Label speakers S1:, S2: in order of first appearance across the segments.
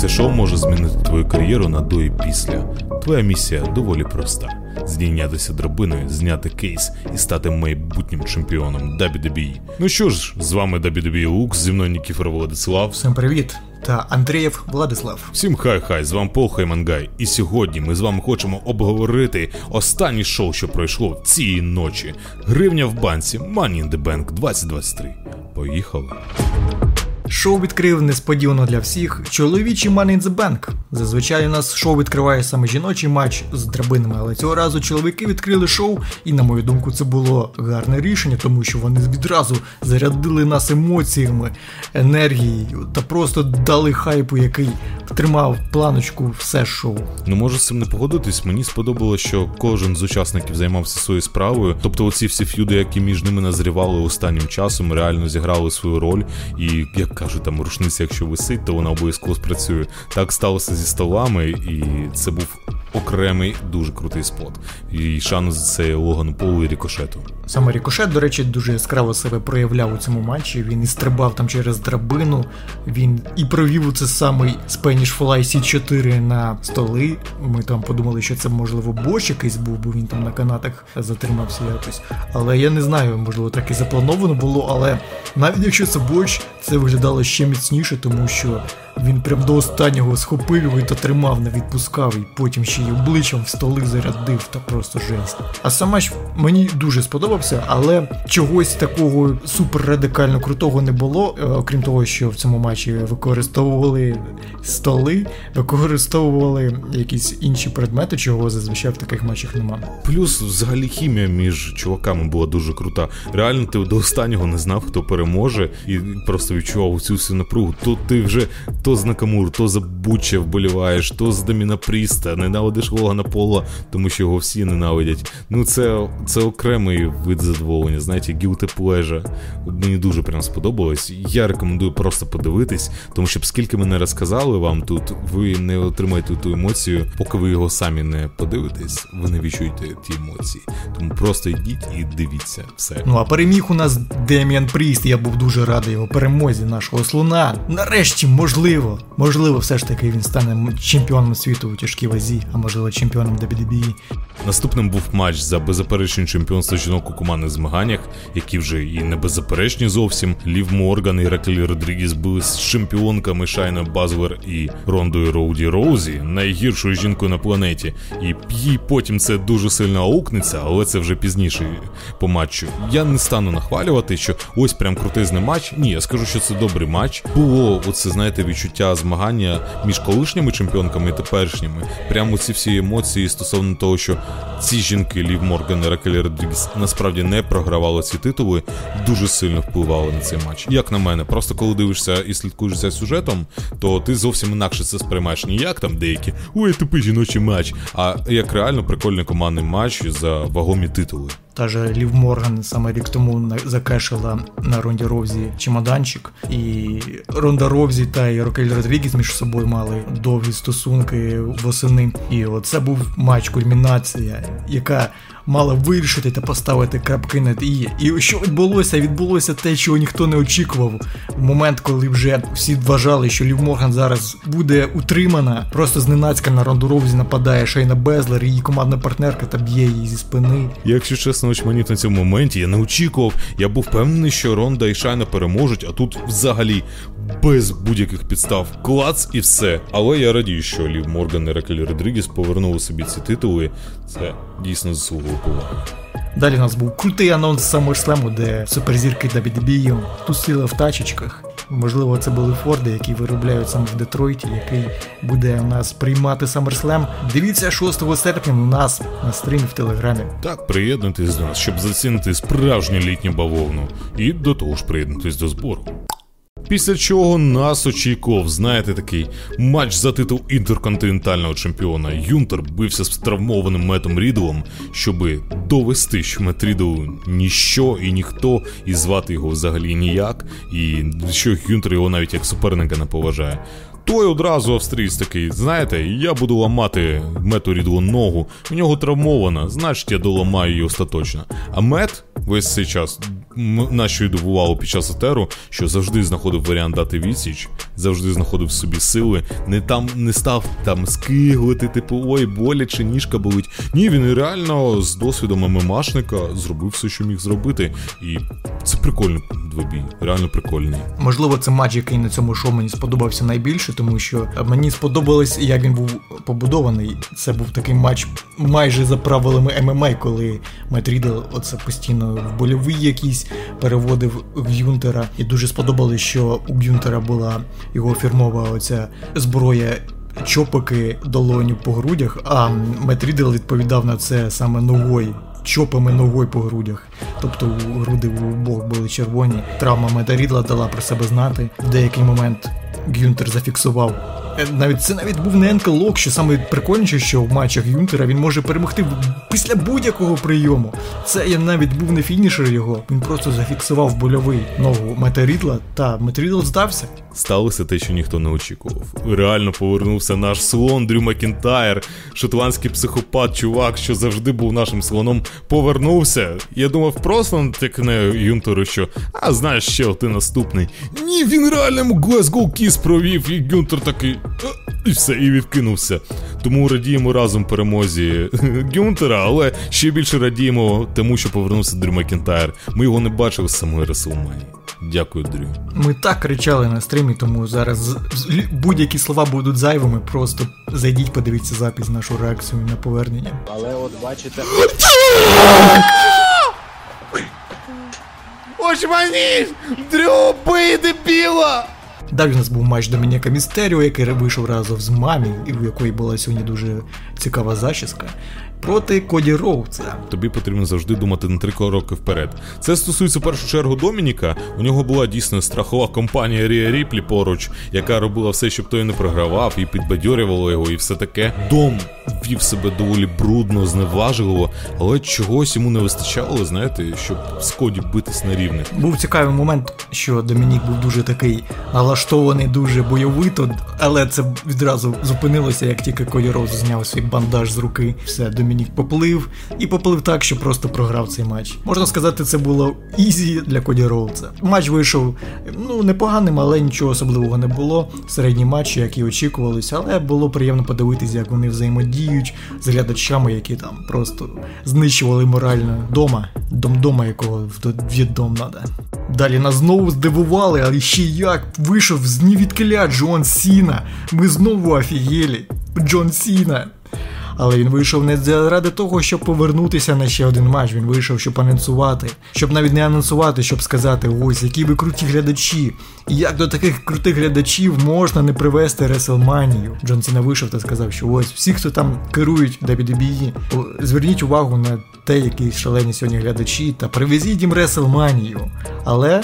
S1: Це шоу може змінити твою кар'єру на до і після. Твоя місія доволі проста: здійнятися драбиною, зняти кейс і стати майбутнім чемпіоном WWE. Ну що ж, з вами WWE Лукс, зі мною Нікіфор Владислав.
S2: Всім привіт! Та Андрієв Владислав.
S1: Всім хай-хай, з вами Пол Хаймангай. І сьогодні ми з вами хочемо обговорити останнє шоу, що пройшло цієї ночі. Гривня в банці Money in the Bank 2023. Поїхали.
S2: Шоу відкрив несподівано для всіх чоловічий Money in the Bank. Зазвичай у нас шоу відкриває саме жіночий матч з драбинами, але цього разу чоловіки відкрили шоу, і на мою думку, це було гарне рішення, тому що вони відразу зарядили нас емоціями, енергією та просто дали хайпу, який тримав планочку все шоу.
S1: Ну можу з цим не погодитись. Мені сподобалося, що кожен з учасників займався своєю справою. Тобто, оці всі ф'юди, які між ними назрівали останнім часом, реально зіграли свою роль. І як кажуть, там рушниця, якщо висить, то вона обов'язково спрацює. Так сталося зі столами, і це був окремий дуже крутий спот. І шану за це Логану Полу і Рікошету.
S2: Саме Рікошет, до речі, дуже яскраво себе проявляв у цьому матчі. Він і стрибав там через драбину, він і провів у це самий Spanish Fly C4 на столи. Ми там подумали, що це можливо боч якийсь був, бо він там на канатах затримався якось. Але я не знаю, можливо, так і заплановано було, але навіть якщо це боч, це виглядало ще міцніше, тому що він прям до останнього схопив його та тримав, не відпускав, і потім ще й обличчям в столи зарядив та просто жесть. А сам матч мені дуже сподобався, але чогось такого супер радикально крутого не було, е, окрім того, що в цьому матчі використовували столи, використовували якісь інші предмети, чого зазвичай в таких матчах немає.
S1: Плюс, взагалі, хімія між чуваками була дуже крута. Реально, ти до останнього не знав, хто переможе, і просто відчував цю всю напругу. Тут ти вже то з Накамур, то за Буча вболіваєш, то з Даміна Пріста, ненавидиш Логана Пола, тому що його всі ненавидять. Ну, це це окремий вид задоволення, знаєте, guilty pleasure. Мені дуже прям сподобалось. Я рекомендую просто подивитись, тому що скільки ми не розказали вам тут, ви не отримаєте ту емоцію, поки ви його самі не подивитесь, ви не відчуєте ті емоції. Тому просто йдіть і дивіться все.
S2: Ну а переміг у нас Деміан Пріст. Я був дуже радий його перемозі нашого слона. Нарешті, можливо, можливо, все ж таки він стане чемпіоном світу у тяжкій вазі, а можливо чемпіоном WWE.
S1: Наступним був матч за беззаперечне чемпіонство жінок у командних змаганнях, які вже і не беззаперечні зовсім. Лів Морган і Раклі Родрігіс були з чемпіонками Шайна Базвер і Рондою Роуді Роузі, найгіршою жінкою на планеті. І їй потім це дуже сильно аукнеться, але це вже пізніше по матчу. Я не стану нахвалювати, що ось прям крутизний матч. Ні, я скажу, що це добрий матч. Було оце, знаєте, відчуття змагання між колишніми чемпіонками і теперішніми. Прямо ці всі емоції стосовно того, що ці жінки Лів Морган і Ракелі Родрігес насправді не програвали ці титули, дуже сильно впливали на цей матч. Як на мене, просто коли дивишся і слідкуєш за сюжетом, то ти зовсім інакше це сприймаєш не як там деякі ой, тупий жіночий матч, а як реально прикольний командний матч за вагомі титули.
S2: Та же Лів Морган саме рік тому закешила на Ронді Ровзі чемоданчик, і Ронда Ровзі та Рокель Родрігіс між собою мали довгі стосунки восени. І оце був матч кульмінація, яка мала вирішити та поставити крапки над і. І що відбулося? Відбулося те, чого ніхто не очікував. В момент, коли вже всі вважали, що Лів Морган зараз буде утримана, просто зненацька на Ронду Ровзі нападає Шейна Безлер, її командна партнерка та б'є її зі спини.
S1: Якщо чесно, очманів на цьому моменті я не очікував. Я був впевнений, що Ронда і Шайна переможуть, а тут взагалі без будь-яких підстав клац і все. Але я радію, що Лів Морган і Ракелі Родрігес повернули собі ці титули. Це дійсно заслуговує поваги.
S2: Далі у нас був крутий анонс SummerSlam, де суперзірки WWE тусили в тачечках. Можливо, це були Форди, які виробляють саме в Детройті, який буде у нас приймати SummerSlam. Дивіться 6 серпня у нас на стрімі в Телеграмі.
S1: Так, приєднуйтесь до нас, щоб зацінити справжню літню бавовну. І до того ж приєднуйтесь до збору. Після чого нас очікував, знаєте, такий матч за титул інтерконтинентального чемпіона. Юнтер бився з травмованим метом Рідлом, щоби довести, що Мет Рідл ніщо і ніхто, і звати його взагалі ніяк, і що Юнтер його навіть як суперника не поважає. Той одразу австрійць такий, знаєте, я буду ламати мету Рідлу ногу, в нього травмована, значить я доламаю її остаточно. А мет весь цей час нашою дивувало під час етеру, що завжди знаходив варіант дати відсіч, завжди знаходив собі сили, не там не став там скиглити, типу, ой, боляче, ніжка болить. Ні, він реально з досвідом ММАшника зробив все, що міг зробити. І це прикольний двобій, реально прикольний.
S2: Можливо, це матч, який на цьому шоу мені сподобався найбільше, тому що мені сподобалось, як він був побудований. Це був такий матч майже за правилами ММА, коли Мет Рідл оце постійно в больовий якийсь переводив Гюнтера. І дуже сподобалось, що у Гюнтера була його фірмова оця зброя. Чопики долонею по грудях, а Мет Рідл відповідав на це саме ногою, чопами ногою по грудях. Тобто груди в обох були червоні. Травма Мета Рідла дала про себе знати. В деякий момент Гюнтер зафіксував навіть це навіть був не ankle lock, що саме прикольніше, що в матчах Гюнтера він може перемогти після будь-якого прийому. Це я навіть був не фінішер його. Він просто зафіксував больовий ногу Мета Рідла, та Мет Рідл здався.
S1: Сталося те, що ніхто не очікував. Реально повернувся наш слон Дрю Макінтайр, шотландський психопат, чувак, що завжди був нашим слоном, повернувся. Я думав, просто натякне Гюнтеру, що а знаєш, ще ти наступний. Ні, він реально Glasgow Kiss провів, і Гюнтер такий. І все, і відкинувся. Тому радіємо разом перемозі Гюнтера, але ще більше радіємо тому, що повернувся Дрю Макінтайр. Ми його не бачили з самої Реслманії. Дякую, Дрю.
S2: Ми так кричали на стрімі, тому зараз будь-які слова будуть зайвими. Просто зайдіть, подивіться запис, нашу реакцію на повернення.
S3: Але от бачите.
S1: Очманіш! Дрю, бий дебіла!
S2: Далі у нас був матч Домініка Містеріо, який вийшов разом з мамі, і в якої була сьогодні дуже цікава зачіска проти Коді Роуца.
S1: Тобі потрібно завжди думати на три кроки вперед. Це стосується в першу чергу Домініка. У нього була дійсно страхова компанія Рія Ріплі поруч, яка робила все, щоб той не програвав, і підбадьорювала його, і все таке. Дом вів себе доволі брудно, зневажливо, але чогось йому не вистачало, знаєте, щоб з Коді битись на рівних.
S2: Був цікавий момент, що Домінік був дуже такий налаштований, дуже бойовито, але це відразу зупинилося, як тільки Коді Роудс зняв свій бандаж з руки. Все, Домінік Домінік поплив і поплив так, що просто програв цей матч. Можна сказати, це було easy для Коді Роудса. Матч вийшов ну непоганим, але нічого особливого не було. Середні матчі, які очікувалися, але було приємно подивитися, як вони взаємодіють з глядачами, які там просто знищували морально дома, дом дома, якого в дом надо. Далі нас знову здивували, але ще як вийшов з нівідкиля Джон Сіна. Ми знову офігєлі. Джон Сіна. Але він вийшов не заради того, щоб повернутися на ще один матч. Він вийшов, щоб анонсувати, щоб навіть не анонсувати, щоб сказати, ось які ви круті глядачі. І як до таких крутих глядачів можна не привести Реселманію? Джон Сіна вийшов та сказав, що ось всі, хто там керують WWE, зверніть увагу на те, які шалені сьогодні глядачі, та привезіть їм Реслманію. Але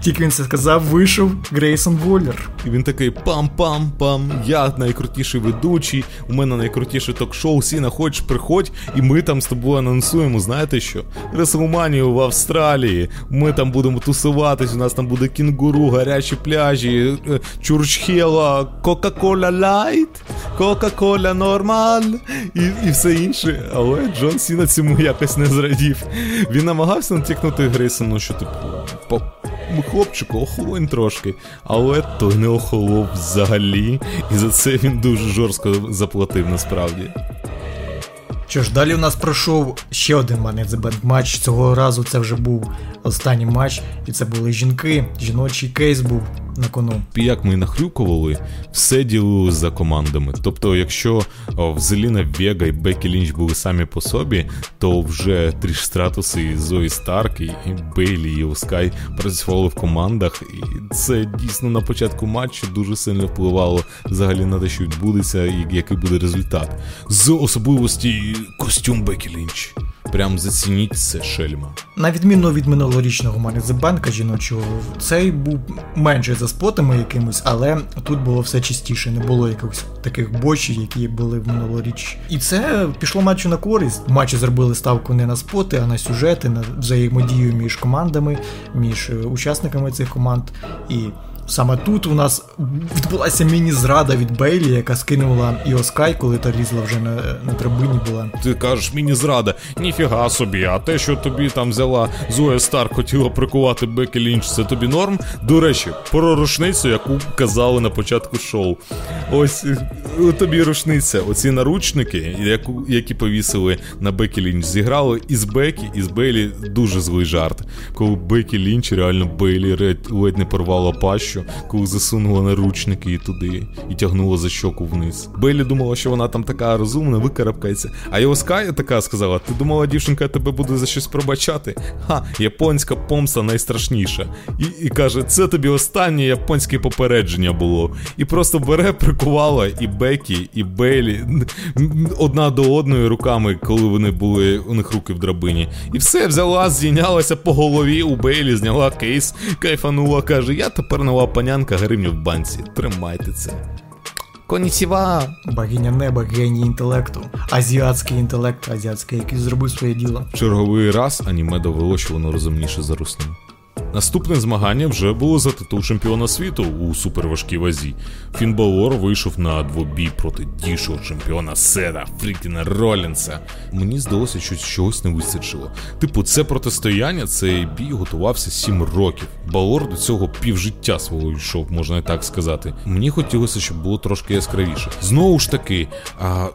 S2: тільки він це сказав, вийшов Грейсон Воллер.
S1: І він такий пам-пам-пам. Я найкрутіший ведучий, у мене найкрутіше ток-шоу, Сіна, хочеш, приходь, і ми там з тобою анонсуємо. Знаєте що? Реслманію в Австралії. Ми там будемо тусуватись, у нас там буде кінгуру, гарячі пляжі, чурчхела, Кока-Кола Лайт, Кока-Кола Нормаль і і все інше. Але Джон Сіна цьому якось не зрадів. Він намагався натякнути Грейсону, що типу хлопчику, охолонь трошки. Але той не охолов взагалі, і за це він дуже жорстко заплатив насправді.
S2: Що ж, далі у нас пройшов ще один Bank матч. Цього разу це вже був останній матч, і це були жінки. Жіночий кейс був на кону.
S1: Як ми нахрюкували, все ділили за командами. Тобто, якщо в Зеліна Вега і Бекі Лінч були самі по собі, то вже Тріш Стратус і Зої Старк, і Бейлі, і Оскай працювали в командах, і це дійсно на початку матчу дуже сильно впливало взагалі на те, що відбудеться, і який буде результат. З особливості костюм Бекі Лінч. Прям зацініть це шельма.
S2: На відміну від минулорічного Money the жіночого, цей був менше за спотами якимось, але тут було все чистіше, не було якихось таких бочів, які були в минулоріч. І це пішло матчу на користь. Матчі зробили ставку не на споти, а на сюжети, на взаємодію між командами, між е, учасниками цих команд. І Саме тут у нас відбулася міні-зрада від Бейлі, яка скинула Іоскай, коли та лізла вже на на драбині була.
S1: Ти кажеш, міні-зрада, ніфіга собі, а те, що тобі там взяла Зоя Старк, хотіла прикувати Бекі Лінч, це тобі норм. До речі, про рушницю, яку казали на початку шоу. Ось тобі рушниця. Оці наручники, яку, які повісили на Бекі Лінч, зіграли із Бекі, і з Бейлі дуже злий жарт. Коли Бекі Лінч реально Бейлі ледь не порвала пащу, коли засунула наручники і туди і тягнула за щоку вниз. Бейлі думала, що вона там така розумна, викарабкається. А його Скай така сказала: Ти думала, дівчинка, тебе буде за щось пробачати? Ха, японська помста найстрашніша. І і каже, це тобі останнє японське попередження було. І просто бере, прикувала і Бекі, і Бейлі одна до одної руками, коли вони були у них руки в драбині. І все взяла, зійнялася по голові у Бейлі, зняла кейс, кайфанула, каже: Я тепер нова панянка гривню в банці. Тримайте це.
S2: Конісіва! Богиня неба, геній інтелекту, азіатський інтелект, азіатський, який зробив своє діло.
S1: Черговий раз аніме довело, що воно розумніше за русню. Наступне змагання вже було за титул чемпіона світу у суперважкій вазі. Фін вийшов на двобій проти дійшого чемпіона Седа Фрікіна Ролінса. Мені здалося, що чогось не вистачило. Типу, це протистояння, цей бій готувався 7 років. Балор до цього півжиття свого йшов, можна і так сказати. Мені хотілося, щоб було трошки яскравіше. Знову ж таки, а,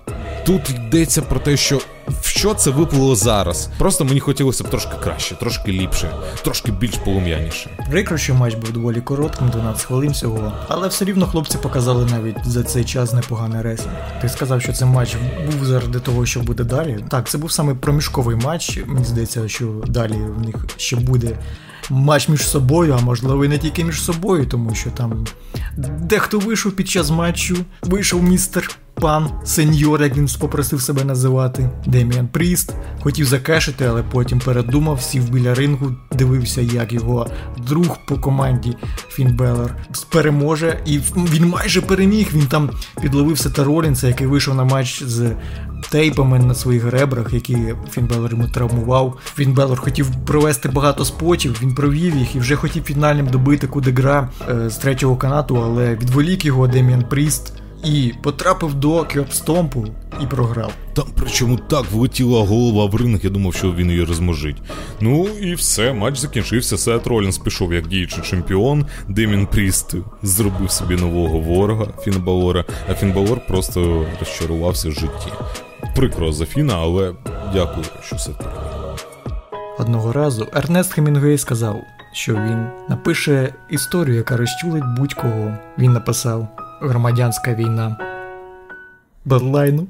S1: тут йдеться про те, що що це виплило зараз. Просто мені хотілося б трошки краще, трошки ліпше, трошки більш полум'яніше.
S2: Прикро, що матч був доволі коротким, 12 хвилин всього, але все рівно хлопці показали навіть за цей час непоганий реслінг. Ти сказав, що цей матч був заради того, що буде далі. Так, це був саме проміжковий матч. Мені здається, що далі в них ще буде. Матч між собою, а можливо і не тільки між собою, тому що там дехто вийшов під час матчу, вийшов містер пан сеньор, як він попросив себе називати. Деміан Пріст хотів закешити, але потім передумав, сів біля рингу, дивився, як його друг по команді Фін Балор переможе. І він майже переміг. Він там підловив Сета Ролінса, який вийшов на матч з тейпами на своїх ребрах, які Фін Балор йому травмував. Фін Балор хотів провести багато спотів, він провів їх і вже хотів фінальним добити Coup de Grâce е, з третього канату, але відволік його Деміан Пріст і потрапив до Curb Stomp у і програв.
S1: Там причому так влетіла голова в ринг, я думав, що він її розможить. Ну і все, матч закінчився. Сет Ролінс пішов як діючий чемпіон. Деміан Пріст зробив собі нового ворога Фін Балора, а Фін Балор просто розчарувався в житті. Прикро за Фіна, але дякую, що Сет
S2: Одного разу Ернест Хемінгуей сказав, що він напише історію, яка розчулить будь-кого. Він написав громадянська війна. Дедлайну.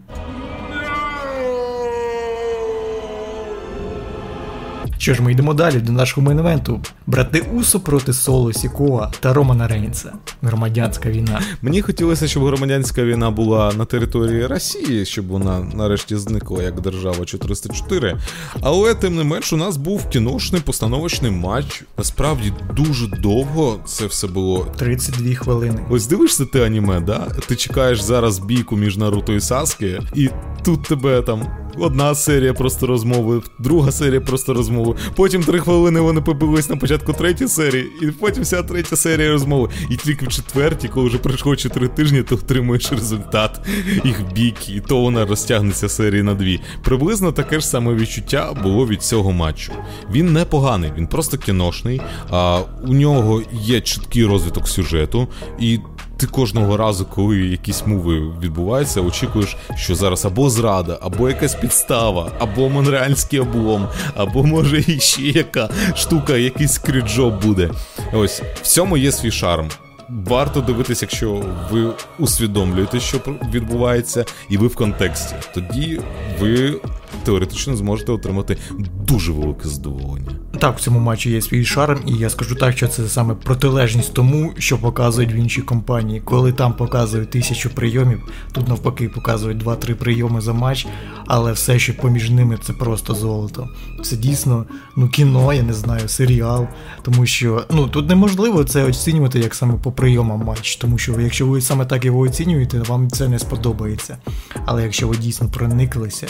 S2: Що ж, ми йдемо далі до нашого main event у. Брати Усо проти Соло Сікоа та Романа Рейнса. Громадянська війна.
S1: Мені хотілося, щоб громадянська війна була на території Росії, щоб вона нарешті зникла як держава 404. Але тим не менш, у нас був кіношний постановочний матч. Насправді дуже довго це все було.
S2: 32 хвилини.
S1: Ось дивишся ти аніме, да? Ти чекаєш зараз бійку між Наруто і Саске, і тут тебе там одна серія просто розмови, друга серія просто розмови. Потім три хвилини вони побились на початку третьої серії, і потім вся третя серія розмови. І тільки в четвертій, коли вже пройшло чотири тижні, то отримуєш результат їх бік, і то вона розтягнеться серії на дві. Приблизно таке ж саме відчуття було від цього матчу. Він не поганий, він просто кіношний. А у нього є чіткий розвиток сюжету, і ти кожного разу, коли якісь move и відбуваються, очікуєш, що зараз або зрада, або якась підстава, або монреальський облом, або може іще яка штука, якийсь screwjob буде. Ось в цьому є свій шарм. Варто дивитися, якщо ви усвідомлюєте, що відбувається, і ви в контексті. Тоді ви теоретично зможете отримати дуже велике задоволення.
S2: Так, в цьому матчі є свій шарм, і я скажу так, що це саме протилежність тому, що показують в іншій компанії. Коли там показують тисячу прийомів, тут навпаки показують 2-3 прийоми за матч, але все, що поміж ними, це просто золото. Це дійсно ну кіно, я не знаю, серіал. Тому що ну тут неможливо це оцінювати як саме по прийомам матч, тому що якщо ви саме так його оцінюєте, вам це не сподобається. Але якщо ви дійсно прониклися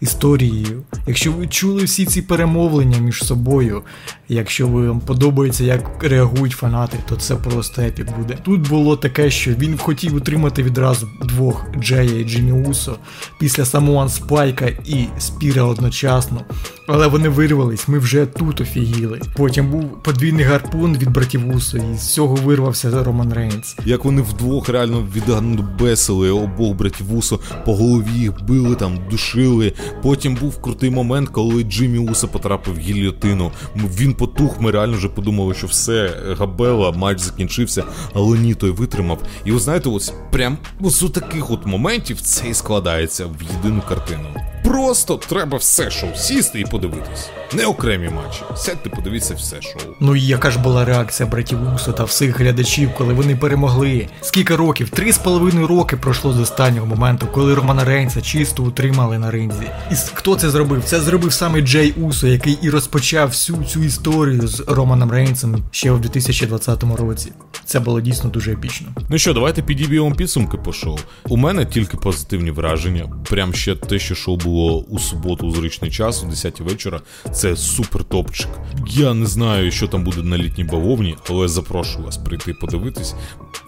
S2: історією, якщо ви чули всі ці перемовлення між собою бою. Якщо вам подобається, як реагують фанати, то це просто епік буде. Тут було таке, що він хотів утримати відразу двох Джея і Джимі Усо після Samoan Spike а і Spear а одночасно. Але вони вирвались, ми вже тут офігіли. Потім був подвійний гарпун від братів Усо, і з цього вирвався Роман Рейнс.
S1: Як вони вдвох реально відганбесили обох братів Усо, по голові їх били там, душили. Потім був крутий момент, коли Джиммі Усо потрапив в гільйотину. Він потух, ми реально вже подумали, що все, Габела, матч закінчився, але ні, той витримав. І ви знаєте, ось прям з таких от моментів це і складається в єдину картину. Просто треба все шоу сісти і подивитись. Не окремі матчі. Сядьте, подивіться все шоу.
S2: Ну і яка ж була реакція братів Усо та всіх глядачів, коли вони перемогли? Скільки років? Три з половиною роки пройшло з останнього моменту, коли Романа Рейнса чисто утримали на ринзі. І хто це зробив? Це зробив саме Джей Усо, який і розпочав всю цю історію з Романом Рейнсом ще у 2020 році. Це було дійсно дуже епічно.
S1: Ну що, давайте підіб'ємо підсумки по шоу. У мене тільки позитивні враження. Прям ще те, що шоу було у суботу у зручний час, о 10 вечора. Це супер топчик. Я не знаю, що там буде на літній бавовні, але запрошую вас прийти подивитись.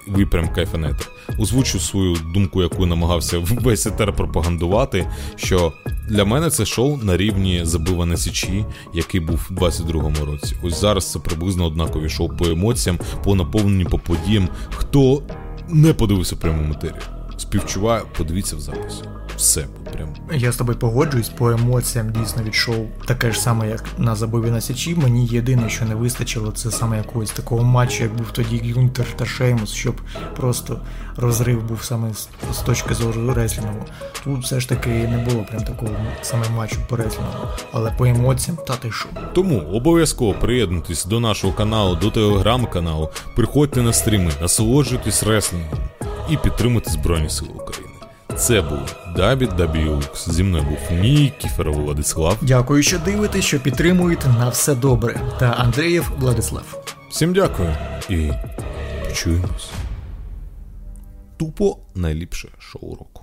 S1: Ви прям кайфанете. Озвучу свою думку, яку намагався весь етер пропагандувати. Що для мене це шоу на рівні забива на січі, який був у 22-му році. Ось зараз це приблизно однакові шоу по емоціям, по наповненню, по подіям. Хто не подивився пряму матерію? Співчуваю, подивіться в записі. Все прям.
S2: Я з тобою погоджуюсь по емоціям дійсно від шоу. Таке ж саме, як на забиві на січі. Мені єдине, що не вистачило, це саме якогось такого матчу, як був тоді Гюнтер та Шеймус, щоб просто розрив був саме з, з точки зору реслінгу. Тут все ж таки не було прям такого саме матчу по реслінгу. Але по емоціям та ти шо.
S1: Тому обов'язково приєднуйтесь до нашого каналу, до телеграм-каналу, приходьте на стріми, насолоджуйтесь реслінгом і підтримати Збройні Сили України. Це був Дабі Дабіюкс. Зі мною був мій Кіферов Владислав.
S2: Дякую, що дивитесь, що підтримуєте на все добре. Та Андрієв Владислав.
S1: Всім дякую і почуємось. Тупо найліпше шоу року.